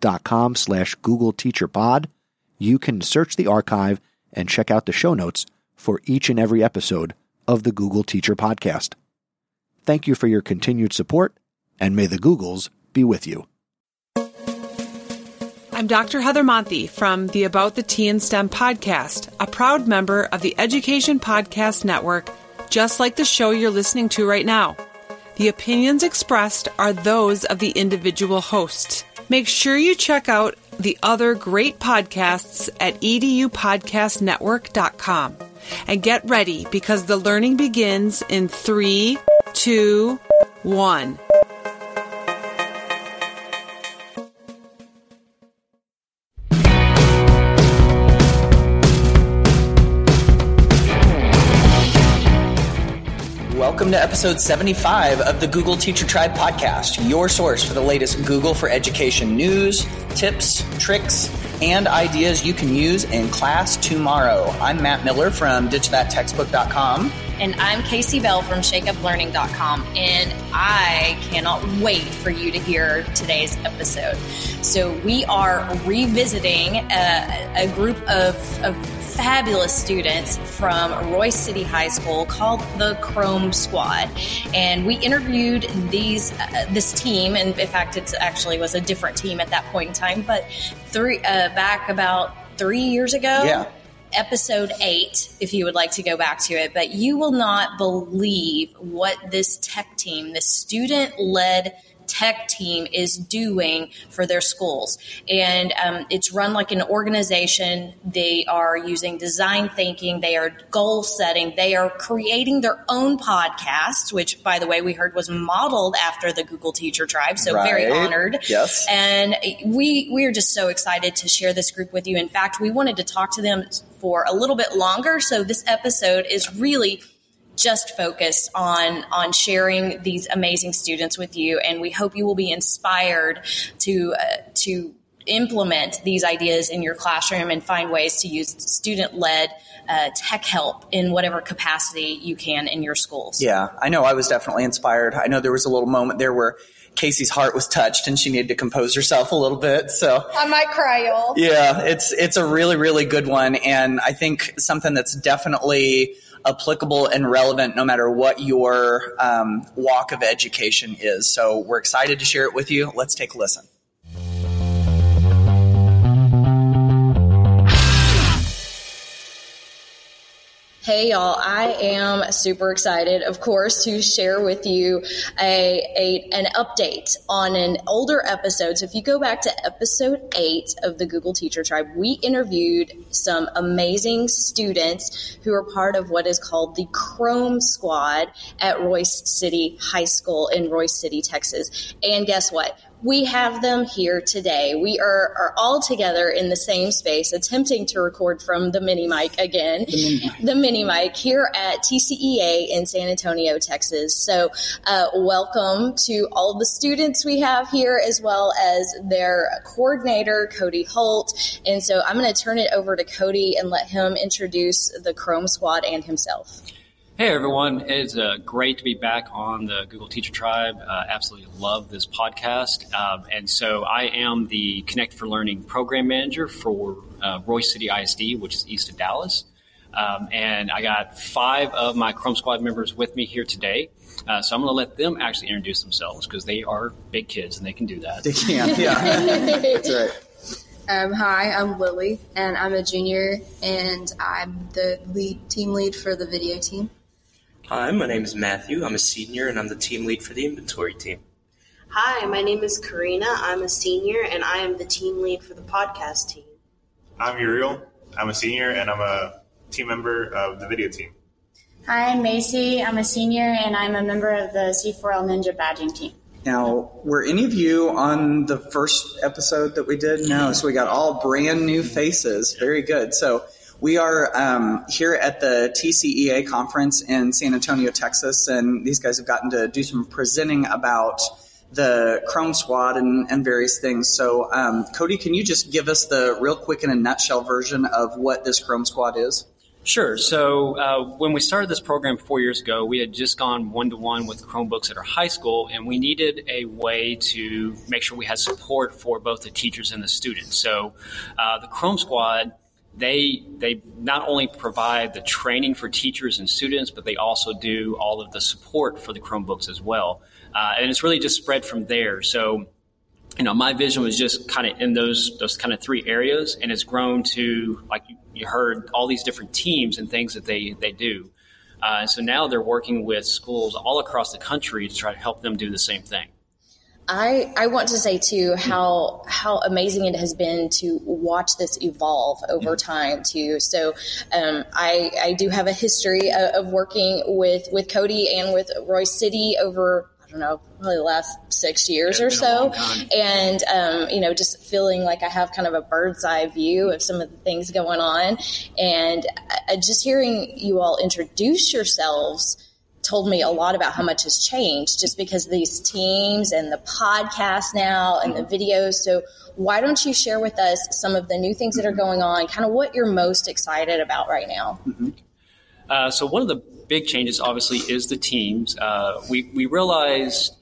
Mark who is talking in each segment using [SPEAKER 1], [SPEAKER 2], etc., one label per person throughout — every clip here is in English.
[SPEAKER 1] chrisnesi.com slash Google Teacher Pod, you can search the archive and check out the show notes for each and every episode of the Google Teacher Podcast. Thank you for your continued support, and may the Googles be with you.
[SPEAKER 2] I'm Dr. Heather Monthie from the About the Tea and STEM podcast, a proud member of the Education Podcast Network, just like the show you're listening to right now. The opinions expressed are those of the individual hosts. Make sure you check out the other great podcasts at edupodcastnetwork.com. And get ready because the learning begins in three, two, one.
[SPEAKER 3] Welcome to episode 75 of the Google Teacher Tribe podcast, your source for the latest Google for Education news, tips, tricks, and ideas you can use in class tomorrow. I'm Matt Miller from ditchthattextbook.com.
[SPEAKER 4] And I'm Casey Bell from ShakeUpLearning.com, and I cannot wait for you to hear today's episode. So, we are revisiting a, a group of, of fabulous students from Royse City High School called the Chrome Squad, and we interviewed these uh, this team. And in fact, it actually was a different team at that point in time, but three uh, back about three years ago.
[SPEAKER 3] Yeah.
[SPEAKER 4] Episode eight, if you would like to go back to it, but you will not believe what this tech team, this student led tech team is doing for their schools. And um, it's run like an organization. They are using design thinking, they are goal setting, they are creating their own podcasts, which, by the way, we heard was modeled after the Google Teacher Tribe. So very honored.
[SPEAKER 3] Yes.
[SPEAKER 4] And we we are just so excited to share this group with you. In fact, we wanted to talk to them for a little bit longer. So this episode is really just focused on on sharing these amazing students with you and we hope you will be inspired to uh, to implement these ideas in your classroom and find ways to use student led uh, tech help in whatever capacity you can in your schools.
[SPEAKER 3] Yeah, I know I was definitely inspired. I know there was a little moment there where Casey's heart was touched and she needed to compose herself a little bit. So
[SPEAKER 4] I might cry, y'all.
[SPEAKER 3] Yeah, it's it's a really really good one, and I think something that's definitely applicable and relevant no matter what your um, walk of education is. So we're excited to share it with you. Let's take a listen.
[SPEAKER 4] Hey y'all, I am super excited, of course, to share with you a, a an update on an older episode. So if you go back to episode eight of the Google Teacher Tribe, we interviewed some amazing students who are part of what is called the Chrome Squad at Royse City High School in Royse City, Texas. And guess what? We have them here today. We are, are all together in the same space, attempting to record from the mini mic again, the mini mic here at TCEA in San Antonio, Texas. So, uh, welcome to all the students we have here, as well as their coordinator, Cody Holt. And so, I'm going to turn it over to Cody and let him introduce the Chrome Squad and himself.
[SPEAKER 5] Hey everyone, it's uh, great to be back on the Google Teacher Tribe. Uh, absolutely love this podcast. Um, and so I am the Connect for Learning program manager for uh, Royse City ISD, which is east of Dallas. Um, and I got five of my Chrome Squad members with me here today. Uh, so I'm going to let them actually introduce themselves because they are big kids and they can do that.
[SPEAKER 3] They can, yeah. That's right.
[SPEAKER 6] Um, hi, I'm Lily, and I'm a junior, and I'm the lead team lead for the video team.
[SPEAKER 7] Hi, my name is Matthew. I'm a senior and I'm the team lead for the inventory team.
[SPEAKER 8] Hi, my name is Karina. I'm a senior and I am the team lead for the podcast team.
[SPEAKER 9] I'm Uriel. I'm a senior and I'm a team member of the video team.
[SPEAKER 10] Hi, I'm Macy. I'm a senior and I'm a member of the C4L Ninja badging team. Now, were any of you on the first episode that we did? No, so we got all brand new faces. Very good. So we are um, here at the TCEA conference in San Antonio, Texas, and these guys have gotten to do some presenting about the Chrome Squad and, and various things. So, um, Cody, can you just give us the real quick in a nutshell version of what this Chrome Squad is?
[SPEAKER 5] Sure. So uh, when we started this program four years ago, we had just gone one to one with Chromebooks at our high school, and we needed a way to make sure we had support for both the teachers and the students. So uh, the Chrome Squad they they not only provide the training for teachers and students, but they also do all of the support for the Chromebooks as well. Uh, and it's really just spread from there. So, you know, my vision was just kind of in those those kind of three areas, and it's grown to like you, heard all these different teams and things that they they do. Uh, and so now they're working with schools all across the country to try to help them do the same thing.
[SPEAKER 4] I, I want to say too how how amazing it has been to watch this evolve over time too. So um, I I do have a history of, of, working with with Cody and with Royse City over I don't know probably the last six years or so, and um, you know just feeling like I have kind of a bird's eye view of some of the things going on, and uh, just hearing you all introduce yourselves told me a lot about how much has changed just because these teams and the podcast now and the videos. So why don't you share with us some of the new things that are going on, kind of what you're most excited about right now?
[SPEAKER 5] Mm-hmm. Uh, so one of the big changes, obviously, is the teams. Uh, we we realized,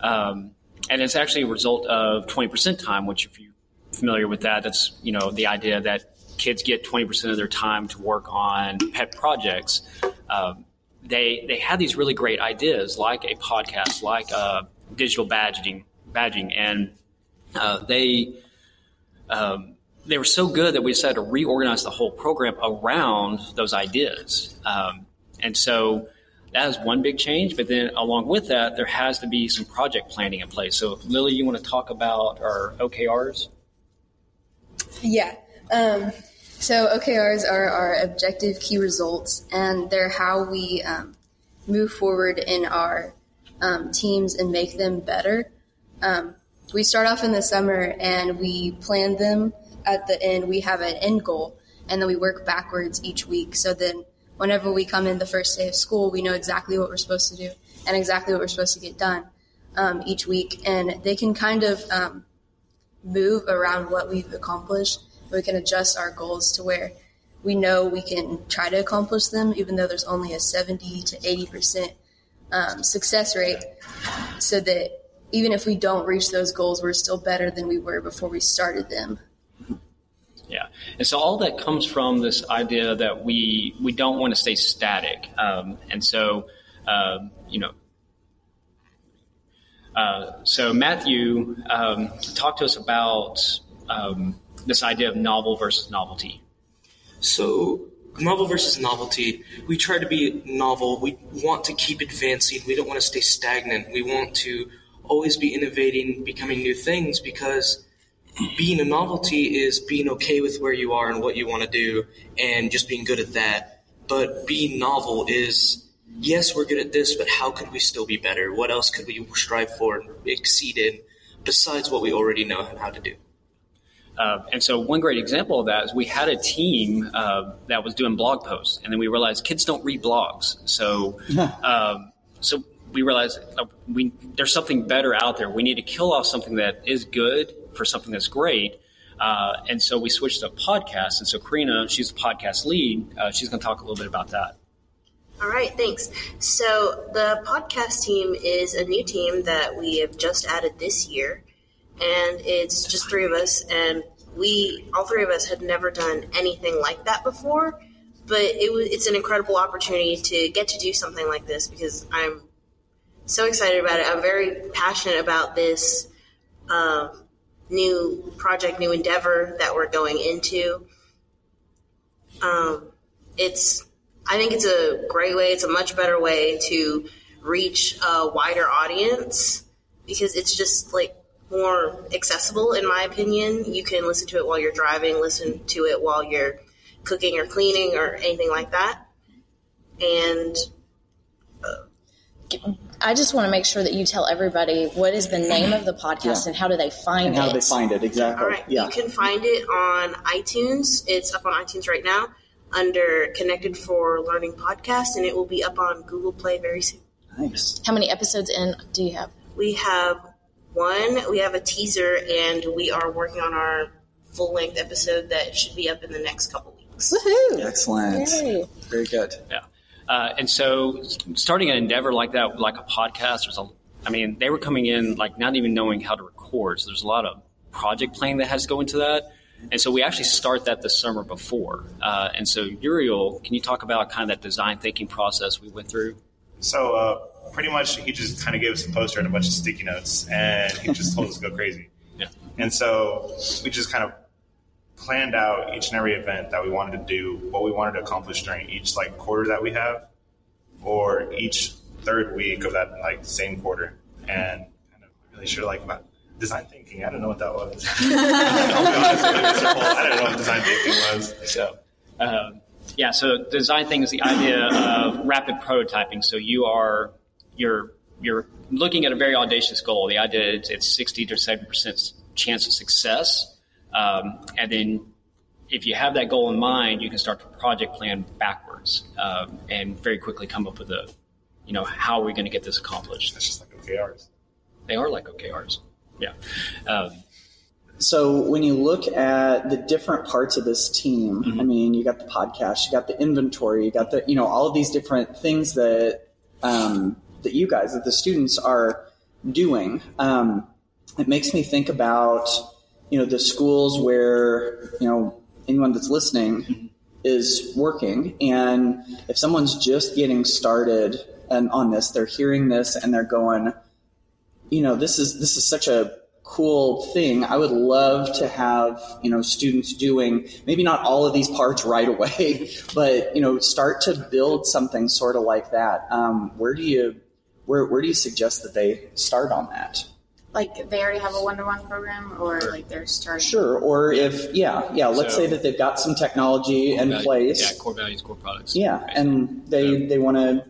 [SPEAKER 5] um, and it's actually a result of twenty percent time. Which, if you're familiar with that, that's you know the idea that kids get twenty percent of their time to work on pet projects. Um, they they had these really great ideas, like a podcast, like uh, digital badging, badging, and uh, they um, they were so good that we decided to reorganize the whole program around those ideas. Um, and so that is one big change. But then along with that, there has to be some project planning in place. So Lily, you want to talk about our OKRs?
[SPEAKER 6] Yeah. Um, so OKRs are our objective key results, and they're how we um, move forward in our um, teams and make them better. Um, we start off in the summer and we plan them. At the end, we have an end goal, and then we work backwards each week. So then, whenever we come in the first day of school, we know exactly what we're supposed to do and exactly what we're supposed to get done um, each week. And they can kind of um, move around what we've accomplished we can adjust our goals to where we know we can try to accomplish them, even though there's only a 70 to 80% um, success rate, so that even if we don't reach those goals, we're still better than we were before we started them.
[SPEAKER 5] Yeah, and so all that comes from this idea that we we don't want to stay static, um, and so um, you know. Uh, so Matthew, um, talk to us about um, this idea of novel versus novelty?
[SPEAKER 7] So, novel versus novelty, we try to be novel. We want to keep advancing. We don't want to stay stagnant. We want to always be innovating, becoming new things because being a novelty is being okay with where you are and what you want to do and just being good at that. But being novel is yes, we're good at this, but how could we still be better? What else could we strive for and exceed in besides what we already know and how to do?
[SPEAKER 5] Uh, and so one great example of that is we had a team uh, that was doing blog posts, and then we realized kids don't read blogs. So, um, so we realized uh, we there's something better out there. We need to kill off something that is good for something that's great. Uh, and so we switched to podcast. And so Karina, she's the podcast lead. Uh, she's going to talk a little bit about that.
[SPEAKER 8] All right, thanks. So the podcast team is a new team that we have just added this year and it's just three of us, and we all three of us had never done anything like that before. But it was it's an incredible opportunity to get to do something like this because I'm so excited about it. I'm very passionate about this um, new project, new endeavor that we're going into. Um, it's I think it's a great way. It's a much better way to reach a wider audience because it's just like more accessible, in my opinion. You can listen to it while you're driving, listen to it while you're cooking or cleaning or anything like that. And uh,
[SPEAKER 4] I just want to make sure that you tell everybody what is the name of the podcast
[SPEAKER 10] Yeah.
[SPEAKER 4] and how do they find
[SPEAKER 10] and
[SPEAKER 4] it?
[SPEAKER 10] how they find it exactly.
[SPEAKER 8] All right.
[SPEAKER 10] Yeah.
[SPEAKER 8] You can find it on iTunes. It's up on iTunes right now under Connected for Learning podcast, and it will be up on Google Play very soon.
[SPEAKER 10] Nice.
[SPEAKER 4] How many episodes in do you have?
[SPEAKER 8] We have one, we have a teaser, and we are working on our full length episode that should be up in the next couple weeks.
[SPEAKER 4] Woohoo!
[SPEAKER 10] Excellent.
[SPEAKER 4] Yay.
[SPEAKER 10] Very good.
[SPEAKER 5] Yeah. Uh, and so starting an endeavor like that, like a podcast, there's a, I mean, they were coming in like not even knowing how to record. So there's a lot of project planning that has to go into that. And so we actually start that the summer before. Uh, and so Uriel, can you talk about kind of that design thinking process we went through?
[SPEAKER 9] So uh, pretty much, he just kind of gave us a poster and a bunch of sticky notes, and he just told us to go crazy.
[SPEAKER 5] Yeah.
[SPEAKER 9] And so we just kind of planned out each and every event that we wanted to do, what we wanted to accomplish during each like quarter that we have, or each third week of that like same quarter, and kind of really sure like about design thinking. I don't know what that was. I'll be honest with you, Mr. Holt, I don't know what design thinking was.
[SPEAKER 5] So, um, yeah, so design thing is the idea of rapid prototyping. So you are you're you're looking at a very audacious goal. The idea is it's sixty to seventy percent chance of success, um, and then if you have that goal in mind, you can start to project plan backwards um, and very quickly come up with a you know how are we going to get this accomplished.
[SPEAKER 9] It's just like OKRs.
[SPEAKER 5] They are like OKRs. Yeah. Um,
[SPEAKER 10] So when you look at the different parts of this team,
[SPEAKER 5] Mm-hmm.
[SPEAKER 10] I mean, you got the podcast, you got the inventory, you got the, you know, all of these different things that um, that you guys, that the students are doing. Um, it makes me think about, you know, the schools where, you know, anyone that's listening is working, and if someone's just getting started and on this, they're hearing this and they're going, you know, this is this is such a cool thing. I would love to have, you know, students doing maybe not all of these parts right away, but you know, start to build something sort of like that. Um, where do you where where do you suggest that they start on that?
[SPEAKER 11] Like they already have a one-to-one program, or like they're starting.
[SPEAKER 10] Sure. Or if yeah, yeah, let's
[SPEAKER 5] So-
[SPEAKER 10] say that they've got some technology in
[SPEAKER 5] value-
[SPEAKER 10] place.
[SPEAKER 5] Yeah, core values, core products.
[SPEAKER 10] Yeah,
[SPEAKER 5] Right.
[SPEAKER 10] and they they want to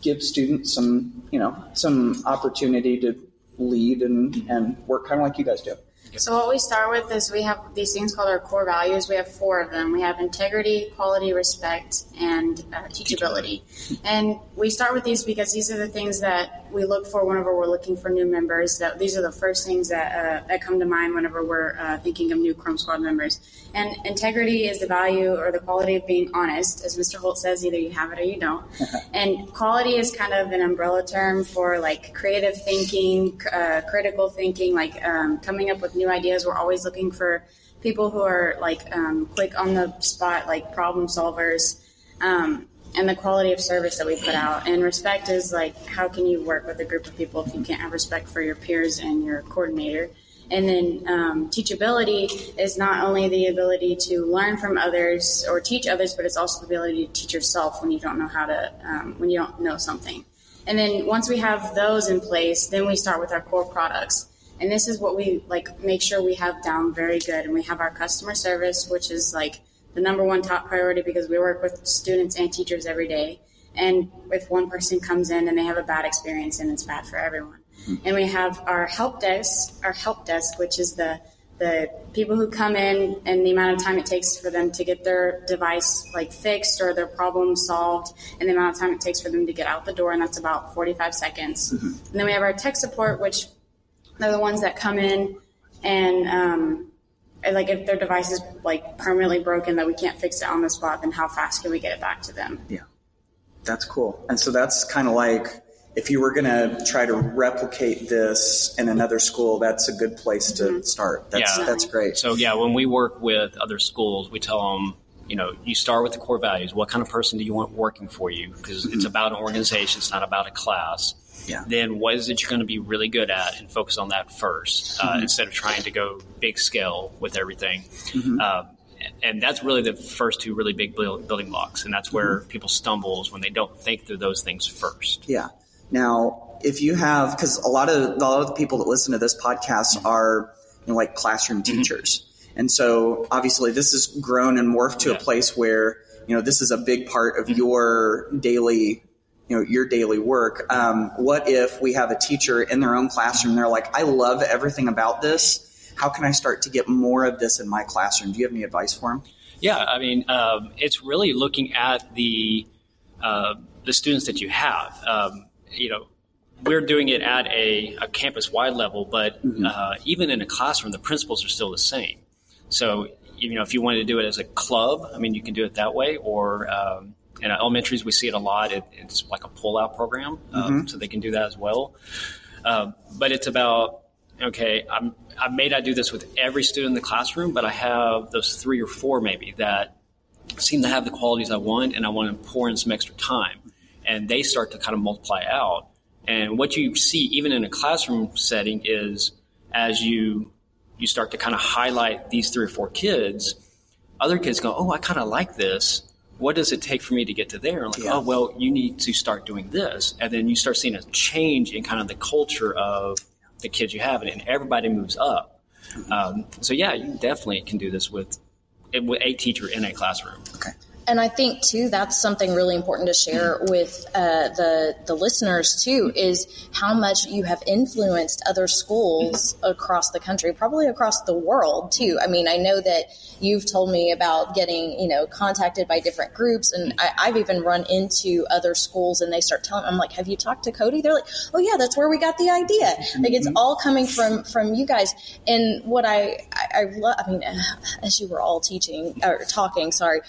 [SPEAKER 10] give students some you know some opportunity to lead and and work kind of like you guys do.
[SPEAKER 11] So what we start with is we have these things called our core values. We have four of them. We have integrity, quality, respect, and uh, teachability. And we start with these because these are the things that we look for whenever we're looking for new members. That these are the first things that uh, that come to mind whenever we're uh, thinking of new Chrome Squad members. And integrity is the value or the quality of being honest, as Mr. Holt says. Either you have it or you don't. and quality is kind of an umbrella term for like creative thinking, uh, critical thinking, like um, coming up with new ideas. We're always looking for people who are like um, quick on the spot, like problem solvers. Um, and the quality of service that we put out. And respect is like, how can you work with a group of people if you can't have respect for your peers and your coordinator? And then um, teachability is not only the ability to learn from others or teach others, but it's also the ability to teach yourself when you don't know how to, um, when you don't know something. And then once we have those in place, then we start with our core products. And this is what we like make sure we have down very good. And we have our customer service, which is like the number one top priority because we work with students and teachers every day. And if one person comes in and they have a bad experience, and it's bad for everyone. And we have our help desk, our help desk, which is the the people who come in and the amount of time it takes for them to get their device like fixed or their problem solved and the amount of time it takes for them to get out the door and that's about 45 seconds and then we have our tech support which they're the ones that come in and um, and, like if their device is like permanently broken that we can't fix it on the spot then how fast can we get it back to them Yeah,
[SPEAKER 10] That's cool. And so that's kind of like if you were going to try to replicate this in another school, that's a good place to mm-hmm. start. That's
[SPEAKER 5] Yeah.
[SPEAKER 10] that's great.
[SPEAKER 5] So yeah, when we work with other schools, we tell them, you know, you start with the core values. What kind of person do you want working for you? Because it's mm-hmm. about an organization, it's not about a class.
[SPEAKER 10] Yeah.
[SPEAKER 5] Then what is it you're going to be really good at, and focus on that 1st uh, mm-hmm. instead of trying to go big scale with everything. Um, and that's really the first two really big buil- building blocks, and that's where mm-hmm. people stumble is when they don't think through those things first.
[SPEAKER 10] Yeah. Now, if you have, because a lot of a lot of the people that listen to this podcast are you know, like classroom teachers, and so obviously this has grown and morphed to a place where you know this is a big part of your daily you know your daily work. Um, what if we have a teacher in their own classroom? They're like, I love everything about this. How can I start to get more of this in my classroom? Do you have any advice for them?
[SPEAKER 5] Yeah, I mean, um, it's really looking at the uh, the students that you have. Um, you know, we're doing it at a, a campus wide level, but mm-hmm. uh, even in a classroom, the principles are still the same. So, you know, if you wanted to do it as a club, I mean, you can do it that way. Or um, in elementaries, we see it a lot. It, it's like a pull out program, uh, mm-hmm. so they can do that as well. Uh, but it's about okay, I'm, I may not do this with every student in the classroom, but I have those three or four maybe that seem to have the qualities I want, and I want to pour in some extra time. And they start to kind of multiply out. And what you see, even in a classroom setting, is as you you start to kind of highlight these three or four kids, other kids go, "Oh, I kind of like this. What does it take for me to get to there?" Like, yeah. "Oh, well, you need to start doing this," and then you start seeing a change in kind of the culture of the kids you have, and everybody moves up. Um, so yeah, you definitely can do this with with a teacher in a classroom.
[SPEAKER 10] Okay.
[SPEAKER 4] And I think too that's something really important to share with uh, the the listeners too is how much you have influenced other schools across the country, probably across the world too. I mean, I know that you've told me about getting you know contacted by different groups, and I, have even run into other schools, and they start telling. I'm like, have you talked to Cody? They're like, oh yeah, that's where we got the idea. Like it's mm-hmm. all coming from from you guys. And what I I, I love, I mean, as you were all teaching or talking, sorry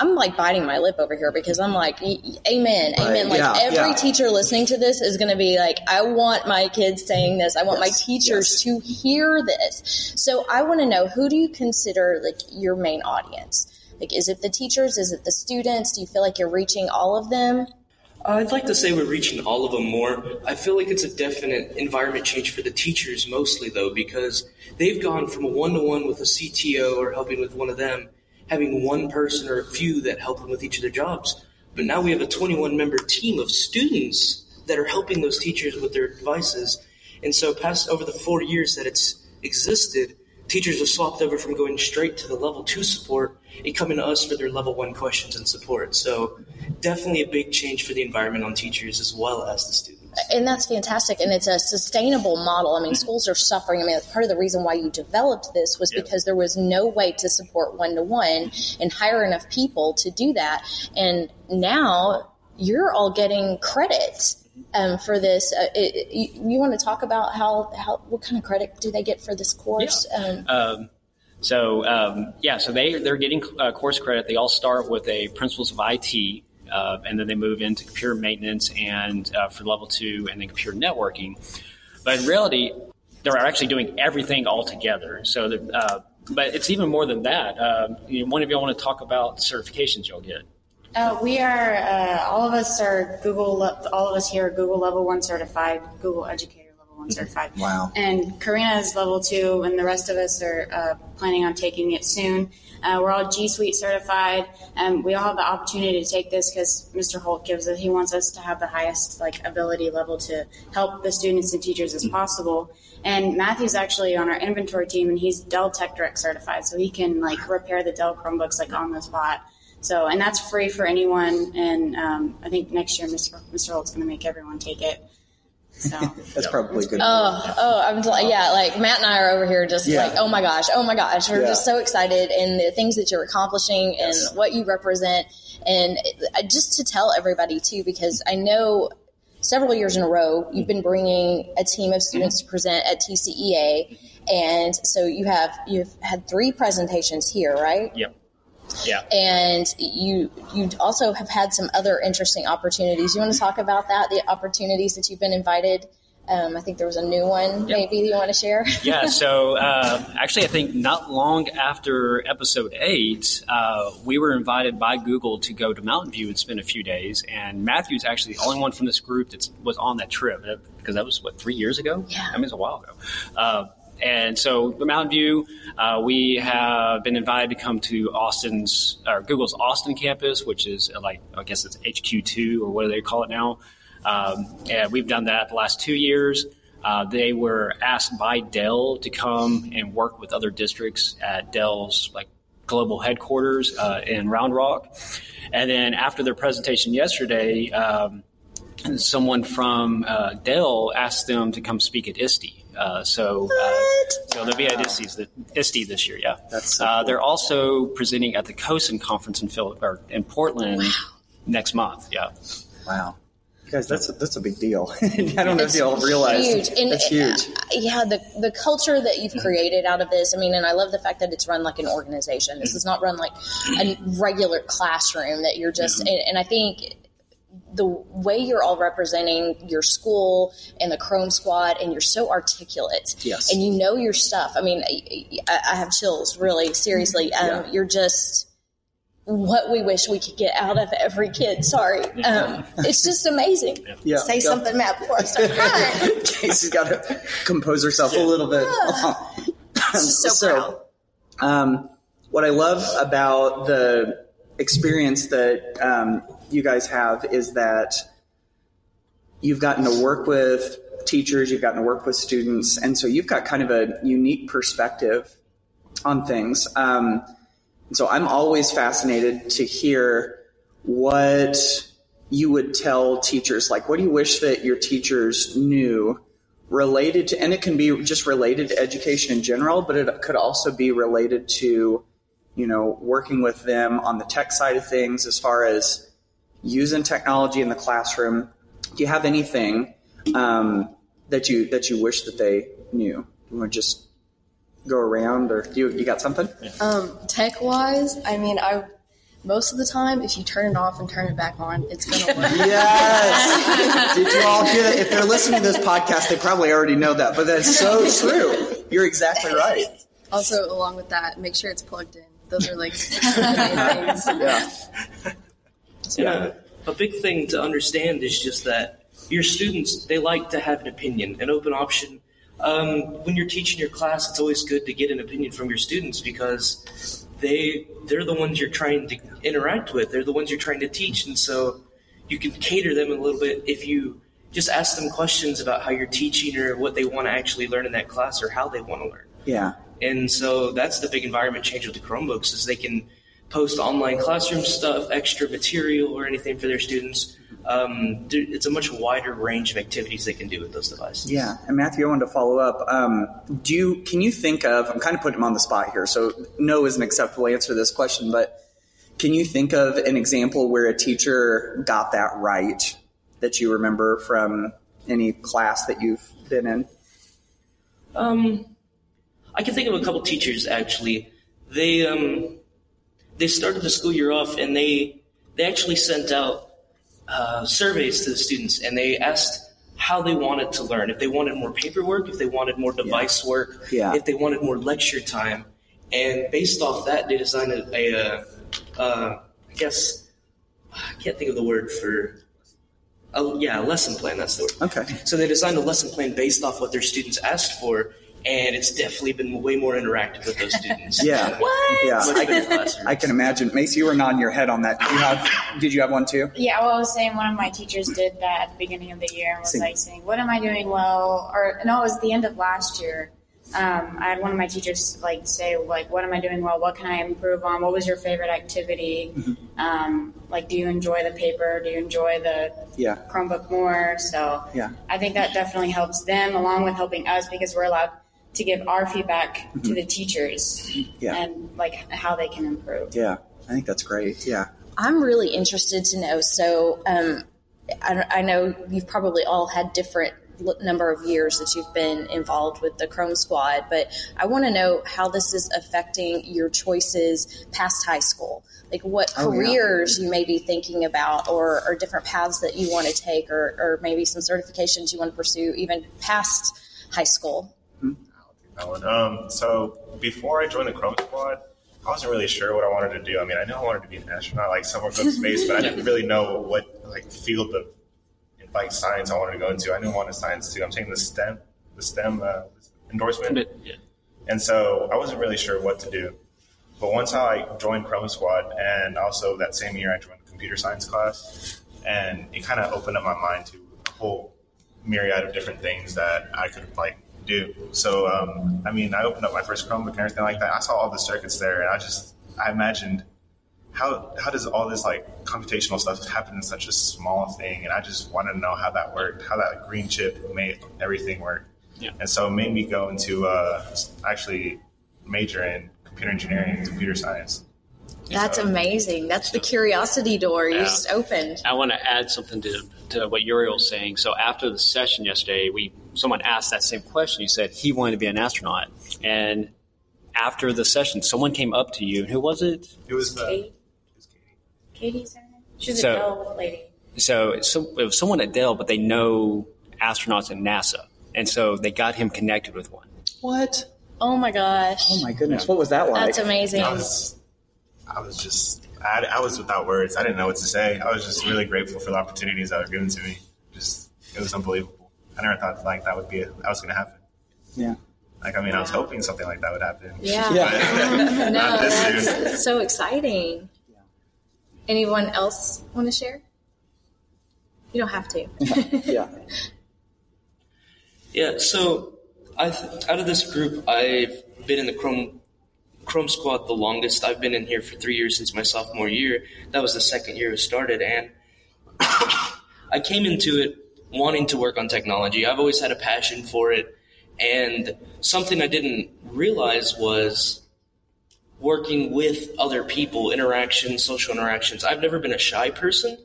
[SPEAKER 4] I'm like biting my lip over here because I'm like, amen, amen. Like yeah, every yeah. teacher listening to this is going to be like, I want my kids saying this. I want yes, my teachers yes. to hear this. So I want to know who do you consider like your main audience? Like, is it the teachers? Is it the students? Do you feel like you're reaching all of them?
[SPEAKER 7] Uh, I'd like to say we're reaching all of them more. I feel like it's a definite environment change for the teachers mostly, though, because they've gone from a one to one with a CTO or helping with one of them having one person or a few that help them with each of their jobs. But now we have a 21 member team of students that are helping those teachers with their devices. And so, past over the four years that it's existed, teachers have swapped over from going straight to the level two support and coming to us for their level one questions and support. So, definitely a big change for the environment on teachers as well as the students
[SPEAKER 4] and that's fantastic and it's a sustainable model. I mean schools are suffering. I mean part of the reason why you developed this was because there was no way to support one-to-one and hire enough people to do that. And now you're all getting credit um, for this. Uh, it, it, you, you, want to talk about how, how what kind of credit do they get for this course?
[SPEAKER 5] Yeah. um, um, so um, yeah so they they're getting uh, course credit. They all start with a principles of it uh, and then they move into computer maintenance and uh, for level two, and then computer networking. But in reality, they're actually doing everything all together. So, uh, but it's even more than that. Uh, you know, one of y'all want to talk about certifications you'll get.
[SPEAKER 11] Uh, we are uh, all of us are Google. All of us here are Google Level One certified, Google Educator Level One certified.
[SPEAKER 10] Wow!
[SPEAKER 11] And Karina is Level Two, and the rest of us are planning on taking it soon. Uh, we're all G Suite certified, and we all have the opportunity to take this because Mr. Holt gives it. He wants us to have the highest like ability level to help the students and teachers as possible. And Matthew's actually on our inventory team, and he's Dell Tech Direct certified, so he can like repair the Dell Chromebooks like on the spot. So, and that's free for anyone. And um, I think next year, Mr. Mr. Holt's going to make everyone take it. So
[SPEAKER 10] that's probably good.
[SPEAKER 4] Oh, oh, I'm like, yeah, like Matt and I are over here just yeah. like, oh my gosh, oh my gosh, we're yeah. just so excited and the things that you're accomplishing yes. and what you represent, and just to tell everybody too, because I know several years in a row you've been bringing a team of students mm-hmm. to present at TCEA, and so you have you've had three presentations here, right?
[SPEAKER 5] Yep. Yeah.
[SPEAKER 4] And you you also have had some other interesting opportunities. You want to talk about that? The opportunities that you've been invited. Um, I think there was a new one, yep. maybe you want to share.
[SPEAKER 5] yeah. So uh, actually, I think not long after episode eight, uh, we were invited by Google to go to Mountain View and spend a few days. And Matthew's actually the only one from this group that was on that trip because that was what three years ago.
[SPEAKER 4] Yeah.
[SPEAKER 5] I mean, it's a while ago. Uh, and so the Mountain View, uh, we have been invited to come to Austin's or Google's Austin campus, which is like I guess it's HQ2 or what do they call it now. Um, and we've done that the last two years. Uh, they were asked by Dell to come and work with other districts at Dell's like global headquarters uh, in Round Rock. And then after their presentation yesterday, um, someone from uh, Dell asked them to come speak at ISTE. Uh, so, uh, so they'll be at ISTE, ISTE this year. Yeah,
[SPEAKER 10] That's so
[SPEAKER 5] uh,
[SPEAKER 10] cool.
[SPEAKER 5] they're also presenting at the CoSN conference in Phil- or in Portland next month. Yeah.
[SPEAKER 10] Wow. Guys, that's a, that's a big deal. I don't know if you all realize.
[SPEAKER 4] huge. And,
[SPEAKER 10] That's huge.
[SPEAKER 4] uh, yeah, the the culture that you've created out of this. I mean, and I love the fact that it's run like an organization. This is not run like a regular classroom that you're just. And, and I think the way you're all representing your school and the Chrome Squad, and you're so articulate.
[SPEAKER 10] Yes.
[SPEAKER 4] And you know your stuff. I mean, I, I have chills. Really, seriously. Um,
[SPEAKER 10] Yeah.
[SPEAKER 4] You're just what we wish we could get out of every kid. Sorry. Um, it's just amazing.
[SPEAKER 10] Yeah.
[SPEAKER 4] Say
[SPEAKER 10] Yeah.
[SPEAKER 4] something, Matt, before I start crying.
[SPEAKER 10] Casey's got to compose herself a little bit.
[SPEAKER 4] so proud.
[SPEAKER 10] um, what I love about the experience that um, you guys have is that you've gotten to work with teachers, you've gotten to work with students, and so you've got kind of a unique perspective on things. Um, so I'm always fascinated to hear what you would tell teachers. Like, what do you wish that your teachers knew related to, and it can be just related to education in general, but it could also be related to, you know, working with them on the tech side of things as far as using technology in the classroom. Do you have anything um, that you that you wish that they knew? You want to just go around, or do you, you got something?
[SPEAKER 6] Um, tech wise, I mean, I most of the time, if you turn it off and turn it back on, it's gonna work.
[SPEAKER 10] Yes. Did you all hear that? If they're listening to this podcast, they probably already know that, but that's so true. You're exactly right.
[SPEAKER 6] Also, along with that, make sure it's plugged in. Those are like things.
[SPEAKER 10] Yeah.
[SPEAKER 7] Yeah. A big thing to understand is just that your students, they like to have an opinion, an open option. Um, when you're teaching your class, it's always good to get an opinion from your students because they they're the ones you're trying to interact with. They're the ones you're trying to teach, and so you can cater them a little bit if you just ask them questions about how you're teaching or what they want to actually learn in that class or how they want to learn.
[SPEAKER 10] Yeah.
[SPEAKER 7] And so that's the big environment change with the Chromebooks is they can post online classroom stuff, extra material, or anything for their students. Um, it's a much wider range of activities they can do with those devices.
[SPEAKER 10] Yeah, and Matthew, I wanted to follow up. Um, do you can you think of? I'm kind of putting him on the spot here, so no is an acceptable answer to this question. But can you think of an example where a teacher got that right that you remember from any class that you've been in?
[SPEAKER 7] Um, I can think of a couple teachers actually. They um, they started the school year off and they they actually sent out uh, surveys to the students and they asked how they wanted to learn. If they wanted more paperwork, if they wanted more device work,
[SPEAKER 10] Yeah.
[SPEAKER 7] if they wanted more lecture time, and based off that, they designed a, a uh, uh, I guess I can't think of the word for. Oh yeah, a lesson plan. That's the word.
[SPEAKER 10] Okay.
[SPEAKER 7] So they designed a lesson plan based off what their students asked for, and it's definitely been way more interactive with those students.
[SPEAKER 10] Yeah. Yeah. I,
[SPEAKER 7] better.
[SPEAKER 10] I can imagine. Macy, you were nodding your head on that. Did you have? Did you have one too?
[SPEAKER 11] Yeah, well, I was saying one of my teachers did that at the beginning of the year and was
[SPEAKER 10] Sing.
[SPEAKER 11] like saying, "What am I doing well?" Or no, it was the end of last year. Um, I had one of my teachers like say, "Like, what am I doing well? What can I improve on? What was your favorite activity? Um, like, do you enjoy the paper? Do you enjoy the
[SPEAKER 10] Yeah.
[SPEAKER 11] Chromebook more?" So
[SPEAKER 10] Yeah.
[SPEAKER 11] I think that definitely helps them along with helping us because we're allowed to give our feedback to the teachers
[SPEAKER 10] Yeah.
[SPEAKER 11] and like how they can improve.
[SPEAKER 10] Yeah. I think that's great. Yeah.
[SPEAKER 4] I'm really interested to know. So, um, I, I know you've probably all had different number of years that you've been involved with the Chrome Squad, but I want to know how this is affecting your choices past high school. Like what
[SPEAKER 10] Oh, yeah.
[SPEAKER 4] careers you may be thinking about, or, or different paths that you want to take, or, or maybe some certifications you want to pursue even past high school.
[SPEAKER 9] That one. Um, so before I joined the Chrome Squad, I wasn't really sure what I wanted to do. I mean, I knew I wanted to be an astronaut, like somewhere go to space, but I didn't really know what like field of like science I wanted to go into. I knew I wanted science too. I'm taking the STEM, the STEM uh, endorsement,
[SPEAKER 5] But, yeah.
[SPEAKER 9] and so I wasn't really sure what to do. But once I joined Chrome Squad, and also that same year I joined the computer science class, and it kind of opened up my mind to a whole myriad of different things that I could like do. So, um, I mean, I opened up my first Chromebook and everything like that. I saw all the circuits there, and I just I imagined how how does all this like computational stuff happen in such a small thing? And I just wanted to know how that worked, how that green chip made everything work.
[SPEAKER 5] Yeah.
[SPEAKER 9] And so it made me go into uh, actually major in computer engineering and computer science.
[SPEAKER 4] That's amazing. That's the curiosity door you
[SPEAKER 5] Yeah.
[SPEAKER 4] just opened.
[SPEAKER 5] I want to add something to, to what Uriel was saying. So after the session yesterday, we someone asked that same question. He said he wanted to be an astronaut, and after the session, someone came up to you. Who was it?
[SPEAKER 9] It was uh,
[SPEAKER 11] Kate. Katie's her name? She's a Dell lady.
[SPEAKER 5] So, so it was someone at Dell, but they know astronauts at NASA, and so they got him connected with one.
[SPEAKER 10] What?
[SPEAKER 4] Oh my gosh.
[SPEAKER 10] Oh my goodness, what was that like?
[SPEAKER 4] That's amazing.
[SPEAKER 9] I was, I was just, I, I was without words. I didn't know what to say. I was just really grateful for the opportunities that were given to me. Just, it was unbelievable. I never thought like that would be, that was going to happen.
[SPEAKER 10] Yeah.
[SPEAKER 9] Like, I mean, I was hoping something like that would happen.
[SPEAKER 4] Yeah.
[SPEAKER 10] Yeah.
[SPEAKER 4] no,
[SPEAKER 9] Not this
[SPEAKER 4] that's
[SPEAKER 9] soon.
[SPEAKER 4] so exciting. Yeah. Anyone else want to share? You don't have to.
[SPEAKER 10] Yeah.
[SPEAKER 7] Yeah, so I th- out of this group, I've been in the Chrome Chrome Squad the longest. I've been in here for three years since my sophomore year. That was the second year it started, and I came into it wanting to work on technology. I've always had a passion for it, and something I didn't realize was working with other people, interactions, social interactions. I've never been a shy person,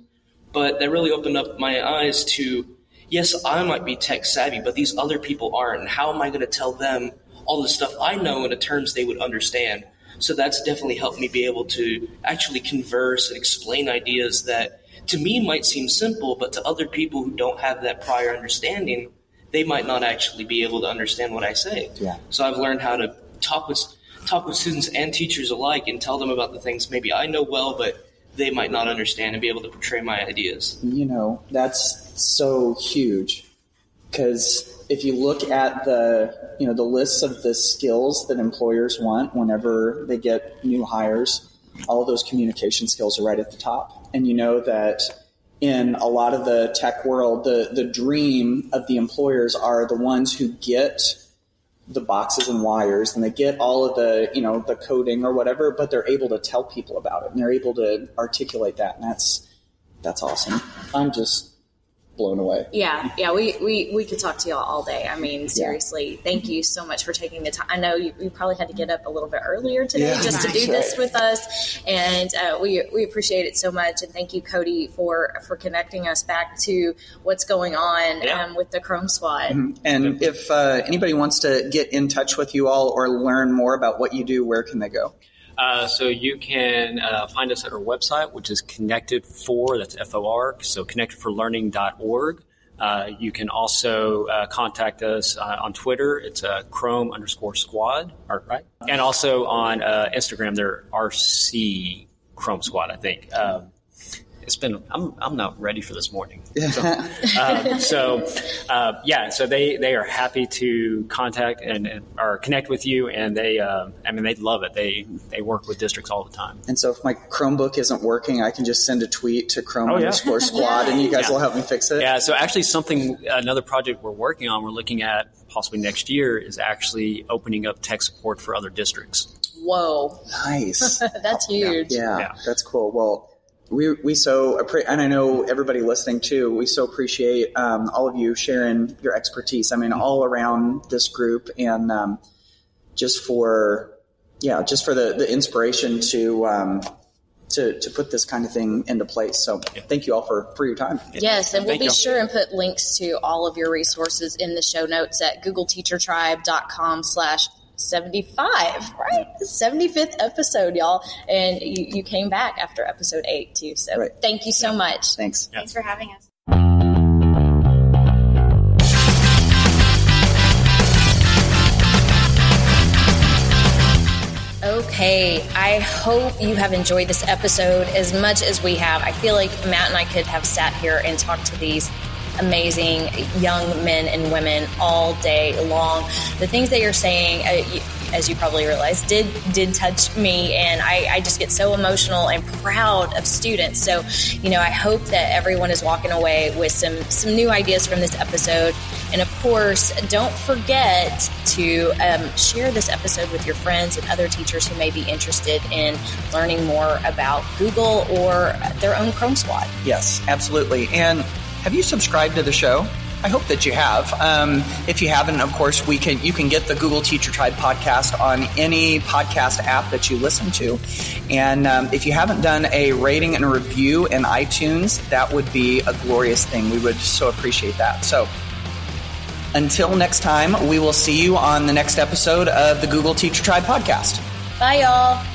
[SPEAKER 7] but that really opened up my eyes to yes, I might be tech savvy, but these other people aren't. And how am I going to tell them all the stuff I know in the terms they would understand? So that's definitely helped me be able to actually converse and explain ideas that to me might seem simple, but to other people who don't have that prior understanding, they might not actually be able to understand what I say.
[SPEAKER 10] Yeah.
[SPEAKER 7] So I've learned how to talk with talk with students and teachers alike and tell them about the things maybe I know well, but they might not understand and be able to portray my ideas.
[SPEAKER 10] you know that's so huge because if you look at the you know the lists of the skills that employers want whenever they get new hires all of those communication skills are right at the top and you know that in a lot of the tech world the the dream of the employers are the ones who get the boxes and wires and they get all of the you know the coding or whatever but they're able to tell people about it and they're able to articulate that. And that's that's awesome. I'm just blown away
[SPEAKER 4] Yeah, yeah, we, we, we could talk to y'all all day. I mean, seriously, thank you so much for taking the time. I know you, you probably had to get up a little bit earlier today
[SPEAKER 10] Yeah,
[SPEAKER 4] just to do
[SPEAKER 10] that's
[SPEAKER 4] this with us, and uh, we, we appreciate it so much. And thank you, Cody, for for connecting us back to what's going on
[SPEAKER 5] Yeah.
[SPEAKER 4] um, with the Chrome Squad.
[SPEAKER 10] and if uh, anybody wants to get in touch with you all or learn more about what you do where can they go
[SPEAKER 5] Uh, so you can uh, find us at our website, which is connected for that's F O R. So connectedforlearning.org. Uh, you can also uh, contact us uh, on Twitter. It's uh, Chrome underscore Squad, right? And also on uh, Instagram, they're RC Chrome Squad. I think. Um, it's been I'm I'm not ready for this morning. So, um, so uh, yeah, so they they are happy to contact and, and or connect with you, and they uh, I mean they love it. They they work with districts all the time.
[SPEAKER 10] and so if my chromebook isn't working i can just send a tweet to chrome
[SPEAKER 5] Oh, yeah.
[SPEAKER 10] underscore squad and you guys
[SPEAKER 5] Yeah.
[SPEAKER 10] will help me fix it
[SPEAKER 5] Yeah, so actually, something another project we're working on, we're looking at possibly next year, is actually opening up tech support for other districts.
[SPEAKER 4] Whoa,
[SPEAKER 10] nice
[SPEAKER 4] that's huge.
[SPEAKER 10] Yeah,
[SPEAKER 5] Yeah.
[SPEAKER 10] that's cool. Well, we we so appre- and I know everybody listening too. We so appreciate um, all of you sharing your expertise. I mean, all around this group, and um, just for yeah, just for the the inspiration to. Um, to, to put this kind of thing into place. So thank you all for, for your time.
[SPEAKER 4] Yes, and we'll
[SPEAKER 5] Thank
[SPEAKER 4] be
[SPEAKER 5] you.
[SPEAKER 4] sure and put links to all of your resources in the show notes at googleteachertribe.com slash 75, right? The 75th episode, y'all. And you, you came back after episode 8, too. So
[SPEAKER 10] Right.
[SPEAKER 4] thank you so much.
[SPEAKER 10] Thanks.
[SPEAKER 11] Thanks for having us.
[SPEAKER 4] Okay, I hope you have enjoyed this episode as much as we have. I feel like Matt and I could have sat here and talked to these amazing young men and women all day long. The things that you're saying, uh, as you probably realize, did did touch me, and I, I just get so emotional and proud of students. So, you know, I hope that everyone is walking away with some some new ideas from this episode. And of course, don't forget to um, share this episode with your friends and other teachers who may be interested in learning more about Google or their own Chrome Squad.
[SPEAKER 10] Yes, absolutely. And have you subscribed to the show? I hope that you have. Um, if you haven't, of course, we can. You can get the Google Teacher Tribe podcast on any podcast app that you listen to. And um, if you haven't done a rating and a review in iTunes, that would be a glorious thing. We would so appreciate that. So. Until next time, we will see you on the next episode of the Google Teacher Tribe podcast.
[SPEAKER 4] Bye, y'all.